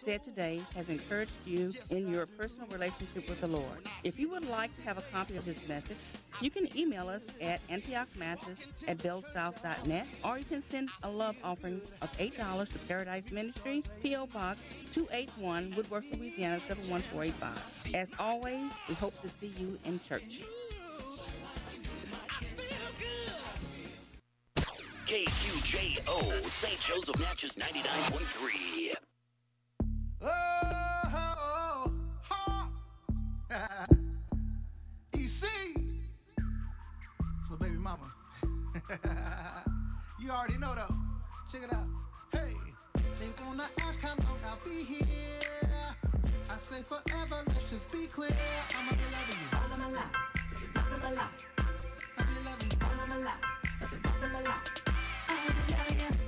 said today has encouraged you in your personal relationship with the Lord. If you would like to have a copy of this message, you can email us at antiochmathis at bellsouth.net or you can send a love offering of $8 to Paradise Ministry, P.O. Box 281, Woodworth, Louisiana 71485. As always, we hope to see you in church. KQJO, St. Joseph Natchez 99.3. you already know though. Check it out. Hey, they wanna ask how long I'll be here. I say forever, let's just be clear. I'ma be loving you. All of my life, for the rest of my life. I'll be loving you. All of my life, for the rest of my life. I will be loving you.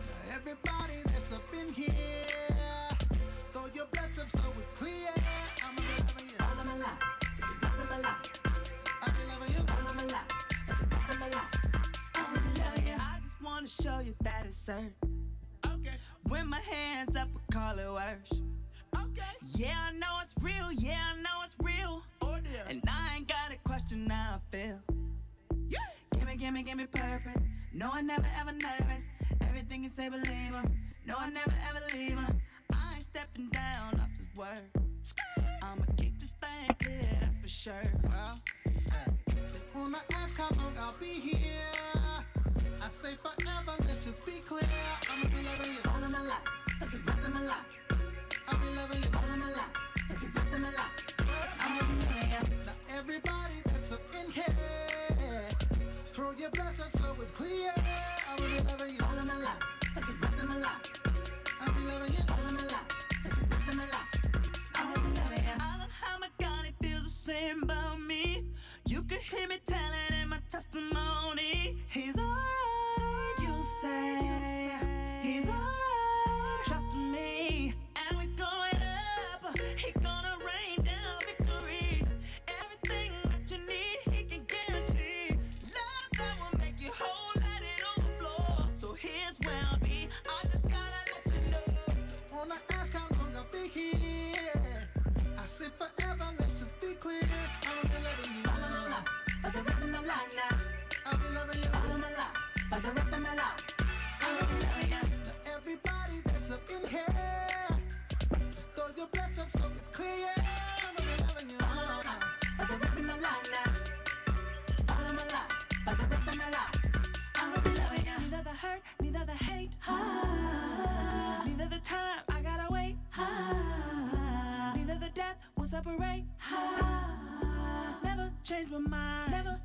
Show you that it's certain. Okay, When my hands up, I call it worship. okay. Yeah, I know it's real. Yeah, I know it's real. Oh dear. And I ain't got a question how I feel. Yeah. Gimme, gimme, gimme purpose. No, I never ever nervous. Everything you say, believe him. No, I never ever leave him. I ain't stepping down off this word. I'ma keep this thing clear, that's for sure. Well, they wanna ask how long I'll be here. I say forever, let's just be clear. I'ma be loving you. All of my life, for the rest of my life. I'll be loving you. All of my life, for the rest of my life. I will be loving you. Now everybody that's up in here, throw your blessings so it's clear. I'll be loving you. All of my life, for the rest of my life. I'll be loving you. All of my life, for the rest of my life. I will be loving you. I love how my God he feels the same about me. You can hear me telling in my testimony. My life now. I'll be loving you. All of my life, for the rest of my life. I will be loving you. Now everybody that's up in here, throw your blessings so it's clear. I'ma be loving you. All of my life, for the rest of my life now. All of my life, for the rest of my life. I will be loving you. Neither the hurt, neither the hate. Ah, Neither the time I gotta wait. ah, Neither the death will separate. ah. Never change my mind. Never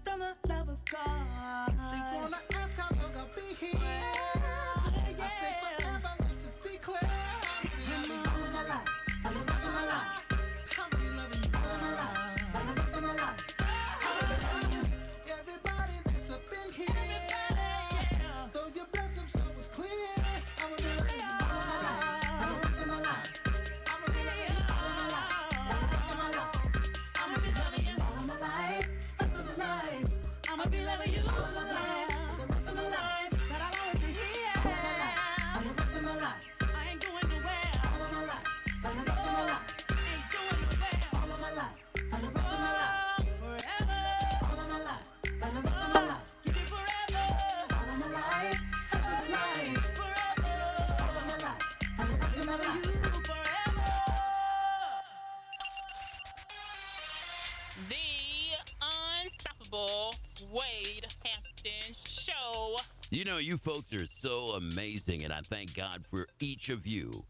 You know, you folks are so amazing, and I thank God for each of you.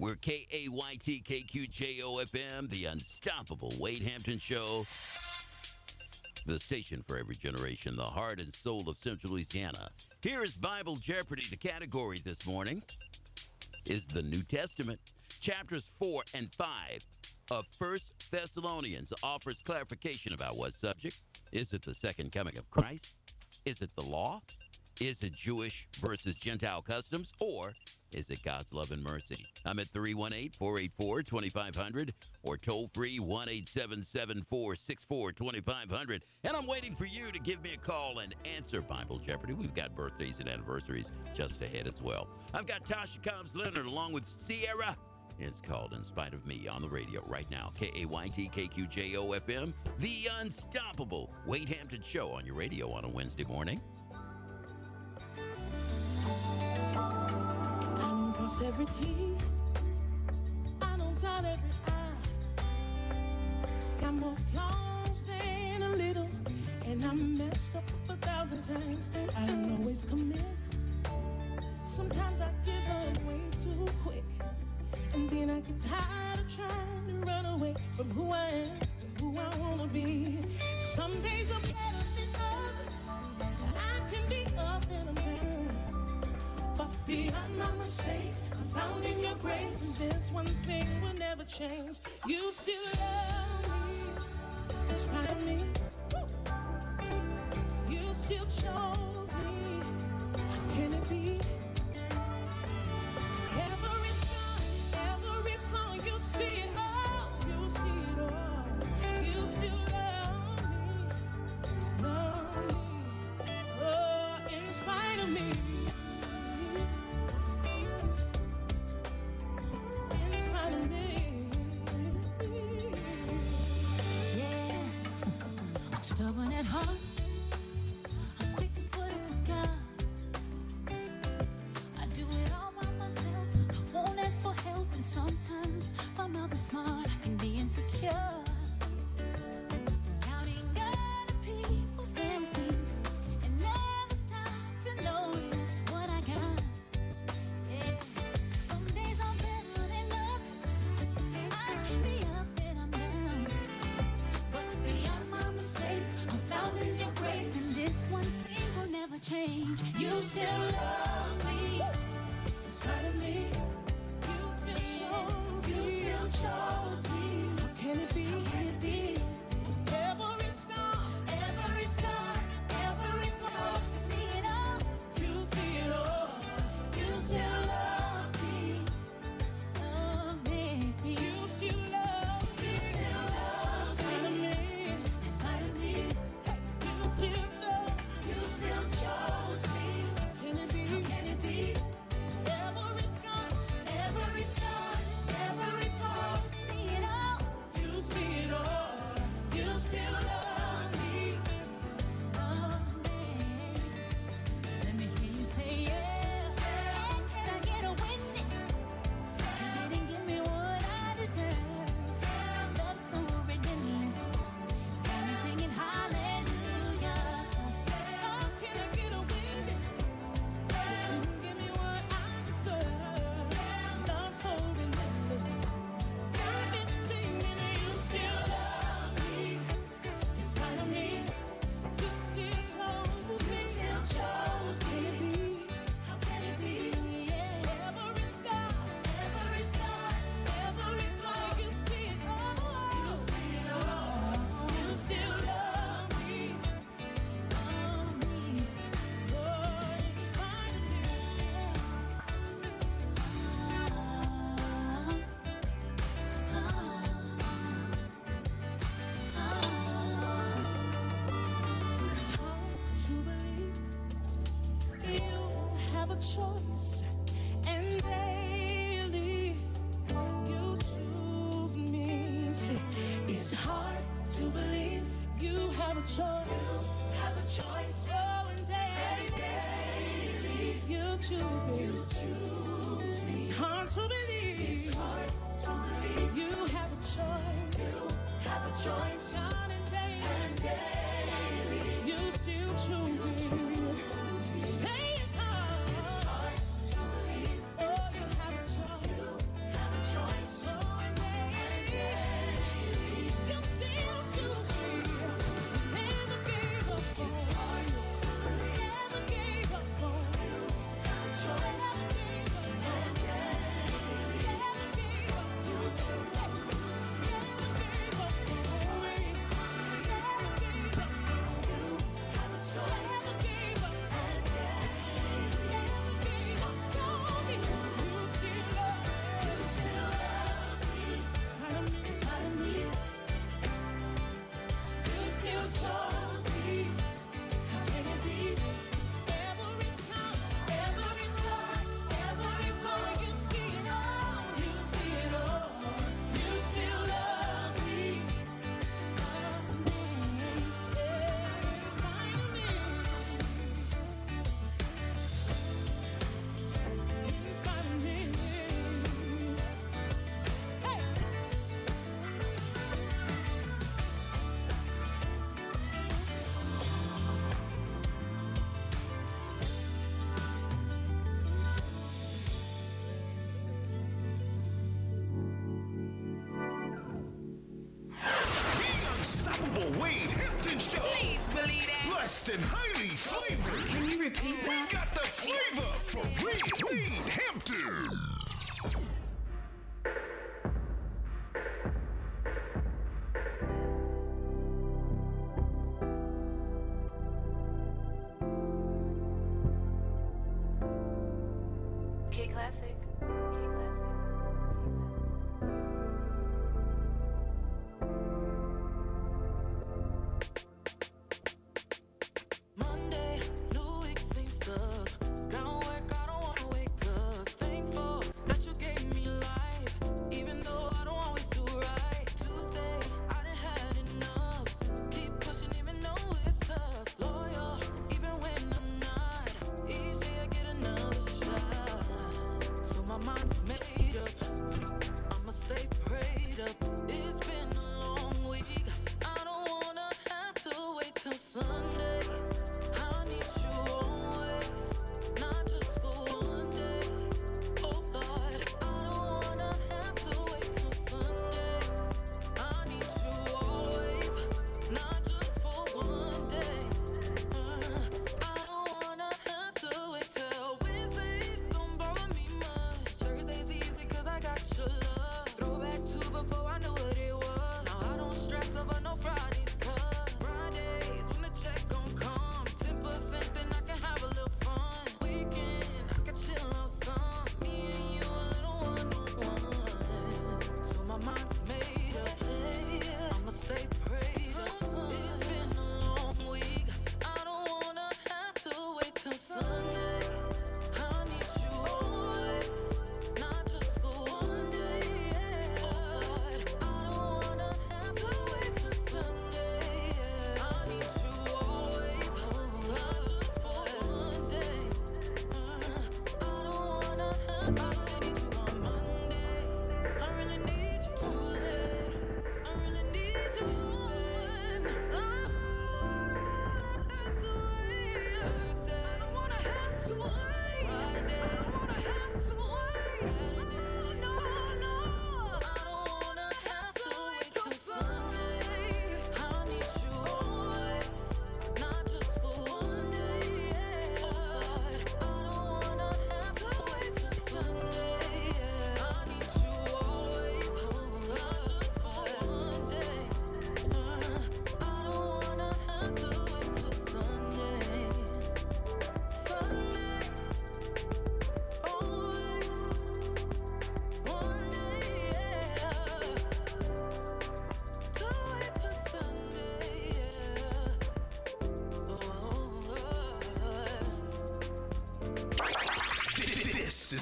We're K A Y T K Q J O F M, the unstoppable Wade Hampton Show, the station for every generation, the heart and soul of Central Louisiana. Here is Bible Jeopardy. The category this morning is the New Testament. Chapters 4 and 5 of First Thessalonians offers clarification about what subject. Is it the second coming of Christ? Is it the law? Is it Jewish versus Gentile customs, or is it God's love and mercy? I'm at 318 484 2500 or toll free 1 464 2500. And I'm waiting for you to give me a call and answer Bible Jeopardy. We've got birthdays and anniversaries just ahead as well. I've got Tasha Cobbs Leonard along with Sierra. It's called In Spite of Me on the radio right now. K A Y T K Q J O F M, The Unstoppable Wade Hampton Show on your radio on a Wednesday morning. Every every T. I don't doubt every I. Got more flaws than a little. And I'm messed up a thousand times. I don't always commit. Sometimes I give up way too quick. And then I get tired of trying to run away from who I am to who I wanna be. Some days are better than others. I can be up and I'm. But beyond my mistakes. I found in your grace. This one thing will never change. You still love me, despite me. You still chose me. How can it be? still love. choose me. grade, Hampton Show. Please believe that. Blessed and highly flavored. Can you repeat that? We got the flavor for Reed, Reed Hampton.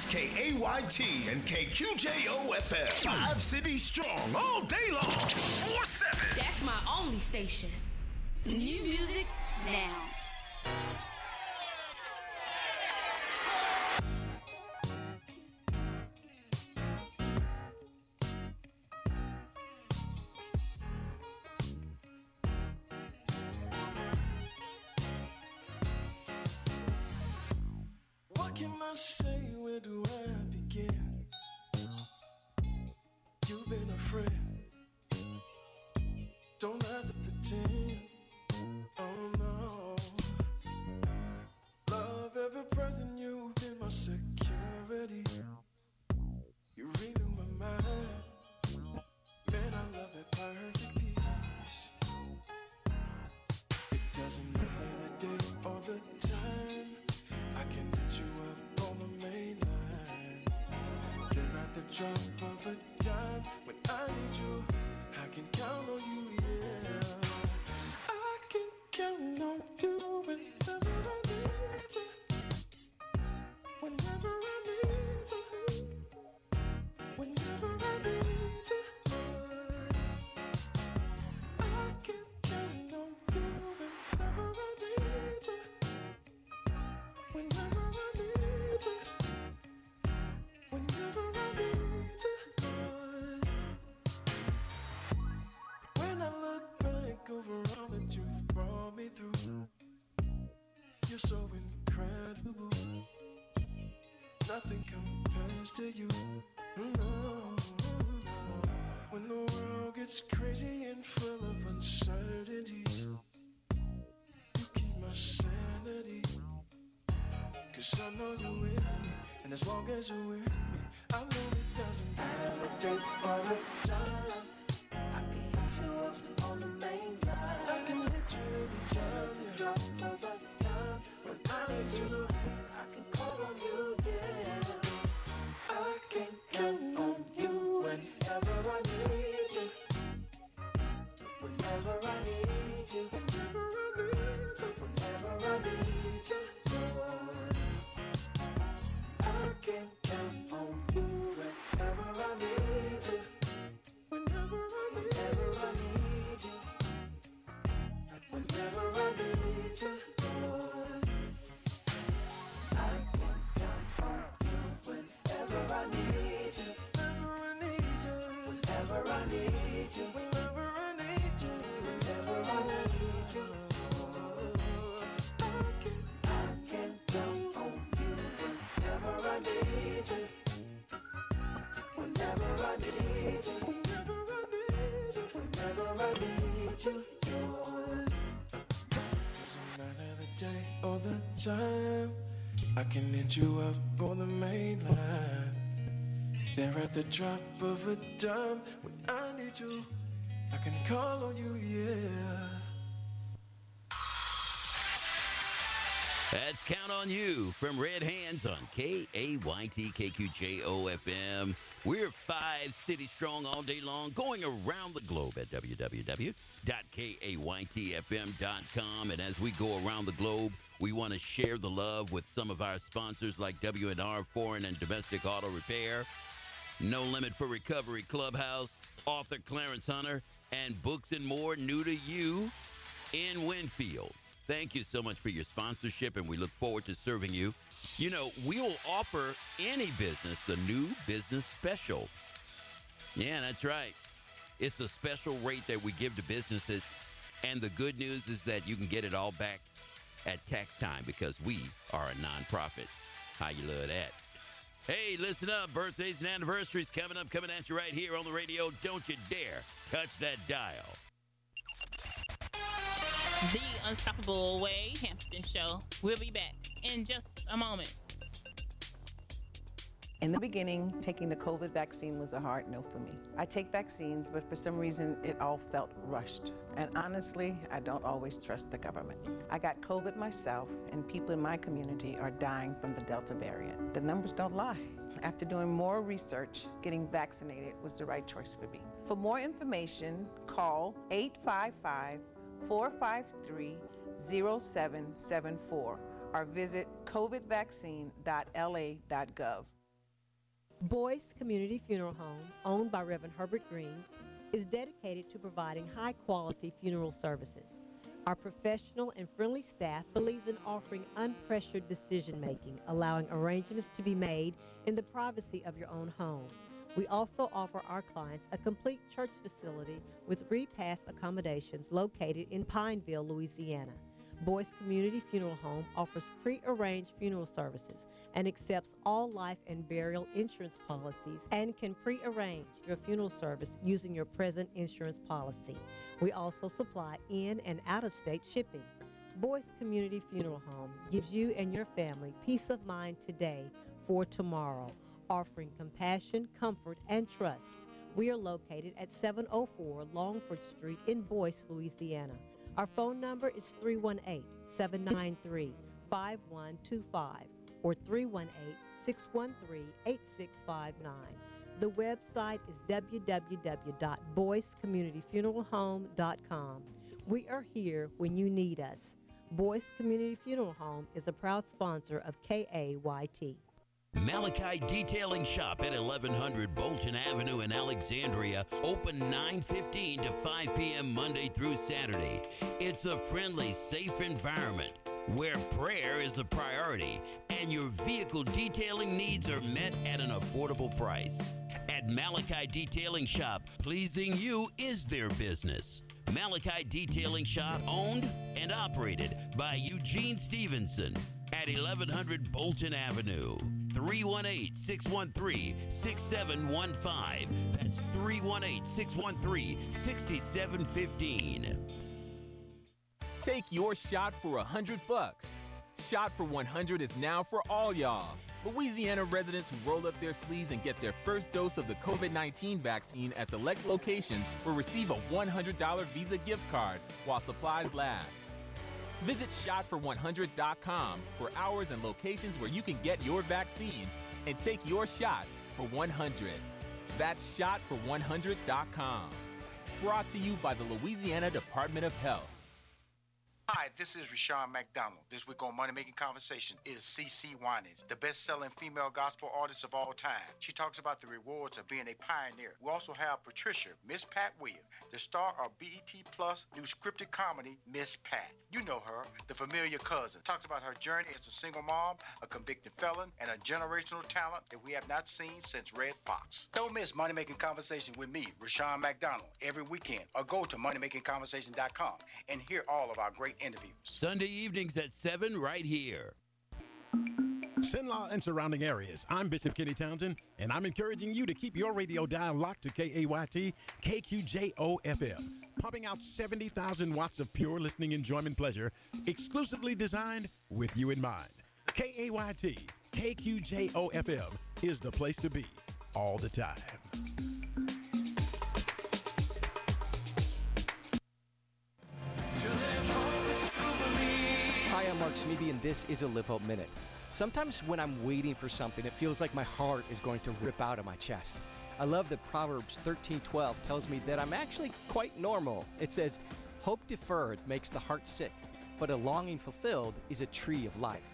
KAYT and KQJOFM. Five cities strong all day long. 4 7. That's my only station. New music now. What can I say? wonder where I begin. You've been a friend. Don't have to pretend. You're so incredible. Nothing compares to you. No. When the world gets crazy and full of uncertainties, you keep my sanity. Cause I know you're with me, and as long as you're with me, I know it doesn't matter the day you. Time. I can hit you up on the main line. There at the drop of a dime. When I need you, I can call on you, yeah. That's Count on You from Red Hands on K-A-Y-T KQJO FM. We're five cities strong all day long, going around the globe at www.kaytfm.com. And as we go around the globe, we want to share the love with some of our sponsors like W&R Foreign and Domestic Auto Repair, No Limit for Recovery Clubhouse, author Clarence Hunter, and Books and More new to you in Winfield. Thank you so much for your sponsorship, and we look forward to serving you. You know, we'll offer any business the new business special. Yeah, that's right. It's a special rate that we give to businesses, and the good news is that you can get it all back at tax time because we are a nonprofit. How you love that? Hey, listen up. Birthdays and anniversaries coming up, coming at you right here on the radio. Don't you dare touch that dial. The Unstoppable Wade Hampton Show. We'll be back in just a moment. In the beginning, taking the COVID vaccine was a hard no for me. I take vaccines, but for some reason, it all felt rushed. And honestly, I don't always trust the government. I got COVID myself, and people in my community are dying from the Delta variant. The numbers don't lie. After doing more research, getting vaccinated was the right choice for me. For more information, call 855 453 0774 or visit covidvaccine.la.gov. Boyce Community Funeral Home, owned by Reverend Herbert Green, is dedicated to providing high quality funeral services. Our professional and friendly staff believes in offering unpressured decision making, allowing arrangements to be made in the privacy of your own home. We also offer our clients a complete church facility with repass accommodations located in Pineville, Louisiana. Boyce Community Funeral Home offers pre-arranged funeral services and accepts all life and burial insurance policies and can pre-arrange your funeral service using your present insurance policy. We also supply in and out of state shipping. Boyce Community Funeral Home gives you and your family peace of mind today for tomorrow, offering compassion, comfort, and trust. We are located at 704 Longford Street in Boyce, Louisiana. Our phone number is 318 793 5125 or 318 613 8659. The website is www.boycecommunityfuneralhome.com. We are here when you need us. Boyce Community Funeral Home is a proud sponsor of KAYT. Malachi Detailing Shop at 1100 Bolton Avenue in Alexandria, open 9:15 to 5 p.m. Monday through Saturday. It's a friendly, safe environment where prayer is a priority and your vehicle detailing needs are met at an affordable price. At Malachi Detailing Shop, pleasing you is their business. Malachi Detailing Shop owned and operated by Eugene Stevenson at 1100 Bolton Avenue. 318 613 6715. That's 318 613 6715. Take your shot for a hundred bucks. Shot for 100 is now for all y'all. Louisiana residents who roll up their sleeves and get their first dose of the COVID 19 vaccine at select locations will receive a $100 Visa gift card while supplies last. Visit shotfor100.com for hours and locations where you can get your vaccine and take your shot for 100. That's shotfor100.com. Brought to you by the Louisiana Department of Health. Hi, this is Rushion McDonald. This week on Money Making Conversation is CeCe Winans, the best-selling female gospel artist of all time. She talks about the rewards of being a pioneer. We also have Patricia, Miss Pat Williams, the star of BET Plus new scripted comedy, Miss Pat. You know her, the familiar cousin. Talks about her journey as a single mom, a convicted felon, and a generational talent that we have not seen since Redd Foxx. Don't miss Money Making Conversation with me, Rushion McDonald, every weekend, or go to moneymakingconversation.com and hear all of our great interviews. Sunday evenings at 7 right here. Cenla and surrounding areas. I'm Bishop Kenny Townsend, and I'm encouraging you to keep your radio dial locked to KAYT KQJO FM, pumping out 70,000 watts of pure listening enjoyment pleasure, exclusively designed with you in mind. KAYT KQJO FM is the place to be all the time. I'm Mark Smeby, and this is a Live Hope Minute. Sometimes when I'm waiting for something, it feels like my heart is going to rip out of my chest. I love that Proverbs 13:12 tells me that I'm actually quite normal. It says, "Hope deferred makes the heart sick, but a longing fulfilled is a tree of life."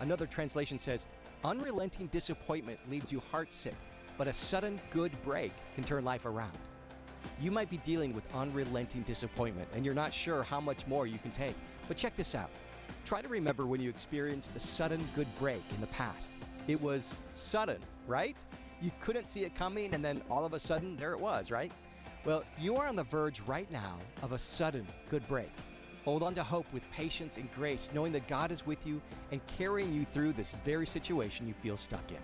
Another translation says, "Unrelenting disappointment leaves you heart sick, but a sudden good break can turn life around." You might be dealing with unrelenting disappointment and you're not sure how much more you can take. But check this out. Try to remember when you experienced a sudden good break in the past. It was sudden, right? You couldn't see it coming and then all of a sudden there it was, right? Well, you are on the verge right now of a sudden good break. Hold on to hope with patience and grace, knowing that God is with you and carrying you through this very situation you feel stuck in.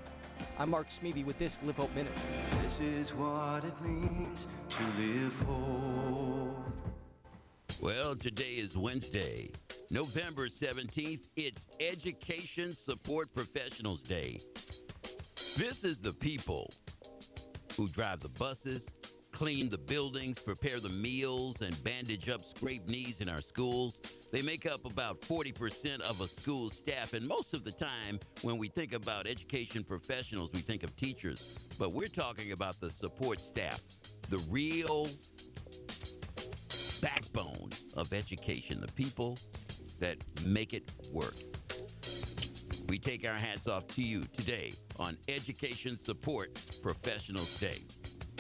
I'm Mark Smeby with this Live Hope Minute. This is what it means to live whole. Well, today is Wednesday, November 17th. It's Education Support Professionals Day. This is the people who drive the buses, clean the buildings, prepare the meals, and bandage up scraped knees in our schools. They make up about 40% of a school's staff, and most of the time, when we think about education professionals, we think of teachers. But we're talking about the support staff, the real backbone of education, the people that make it work. We take our hats off to you today on Education Support Professionals Day.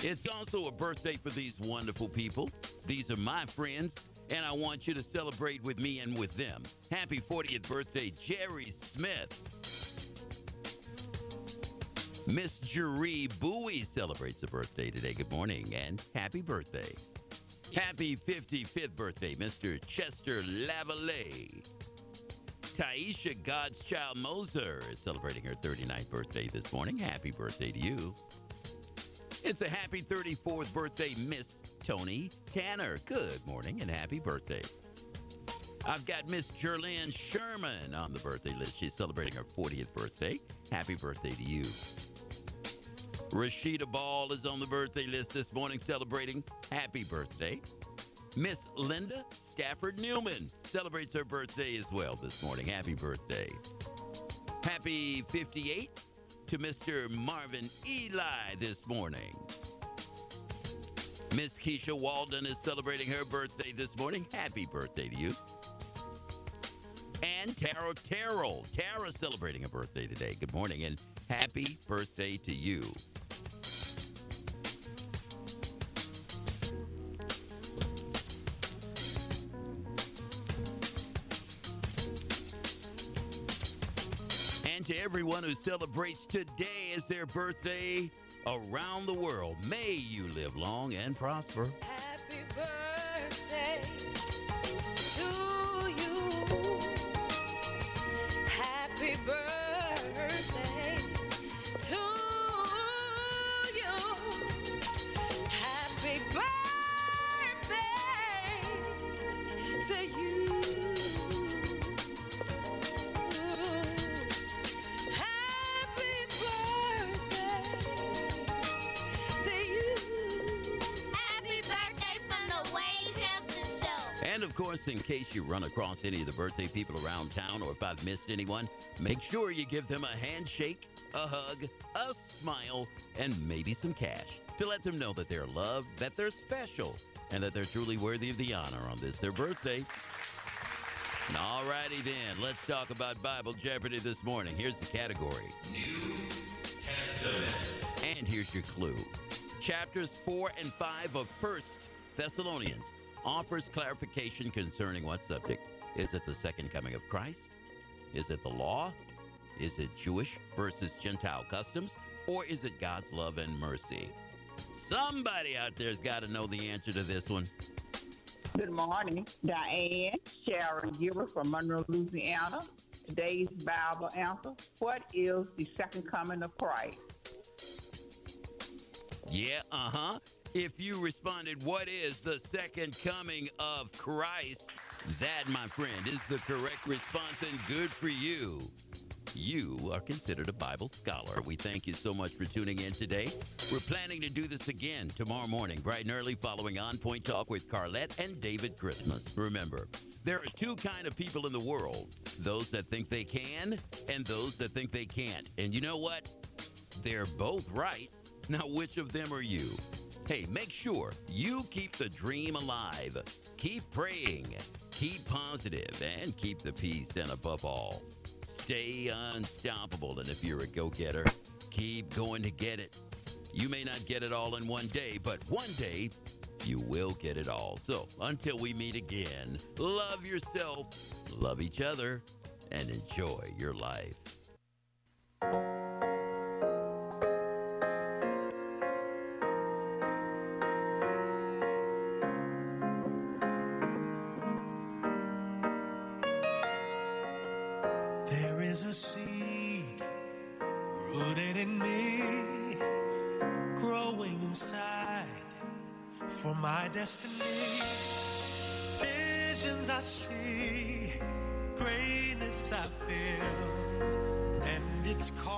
It's also a birthday for these wonderful people. These are my friends, and I want you to celebrate with me and with them. Happy 40th birthday, Jerry Smith. Miss Jeree Bowie celebrates a birthday today. Good morning and happy birthday. Happy 55th birthday, Mr. Chester Lavallee. Taisha God's Child Moser is celebrating her 39th birthday this morning. Happy birthday to you. It's a happy 34th birthday, Miss Tony Tanner. Good morning and happy birthday. I've got Miss Jerlyn Sherman on the birthday list. She's celebrating her 40th birthday. Happy birthday to you. Rashida Ball is on the birthday list this morning celebrating happy birthday. Miss Linda Stafford Newman celebrates her birthday as well this morning. Happy birthday. Happy 58 to Mr. Marvin Eli this morning. Miss Keisha Walden is celebrating her birthday this morning. Happy birthday to you. And Tara Terrell. Tara celebrating a birthday today. Good morning and happy birthday to you. To everyone who celebrates today as their birthday around the world, may you live long and prosper. And of course, in case you run across any of the birthday people around town or if I've missed anyone, make sure you give them a handshake, a hug, a smile, and maybe some cash to let them know that they're loved, that they're special, and that they're truly worthy of the honor on this their birthday. All righty then, let's talk about Bible Jeopardy this morning. Here's the category New Testament. And here's your clue. Chapters 4 and 5 of 1st Thessalonians offers clarification concerning what subject? Is it the second coming of Christ? Is it the law? Is it Jewish versus Gentile customs? Or is it God's love and mercy? Somebody out there's got to know the answer to this one. Good morning, Diane, Sharon Gilbert from Monroe, Louisiana. Today's Bible answer What is the second coming of Christ? Yeah, uh huh. If you responded, What is the second coming of Christ? That, my friend, is the correct response, and good for you. You are considered a Bible scholar. We thank you so much for tuning in today. We're planning to do this again tomorrow morning, bright and early, following On Point Talk with Carlette and David Christmas. Remember, there are two kind of people in the world those that think they can and those that think they can't. And you know what? They're both right. Now, which of them are you? Hey, make sure you keep the dream alive. Keep praying, keep positive, and keep the peace. And above all, stay unstoppable. And if you're a go getter, keep going to get it. You may not get it all in one day, but one day you will get it all. So until we meet again, love yourself, love each other, and enjoy your life. I see, greatness I feel, and it's calling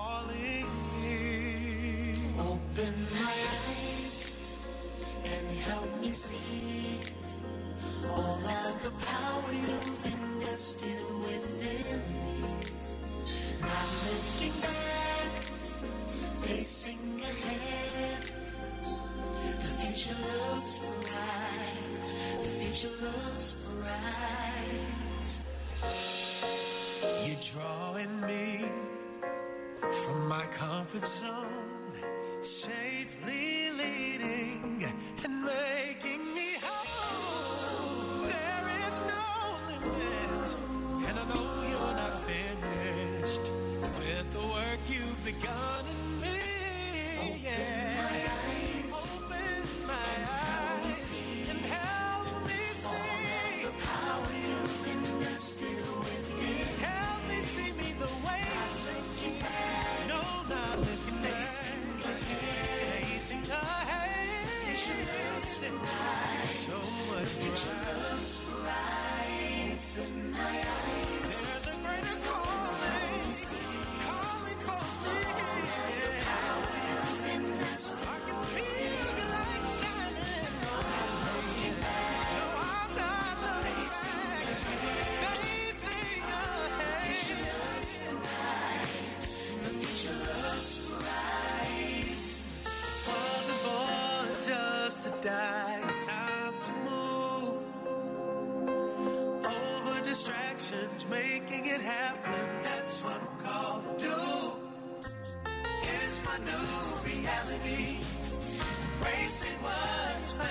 Reality. Embracing what's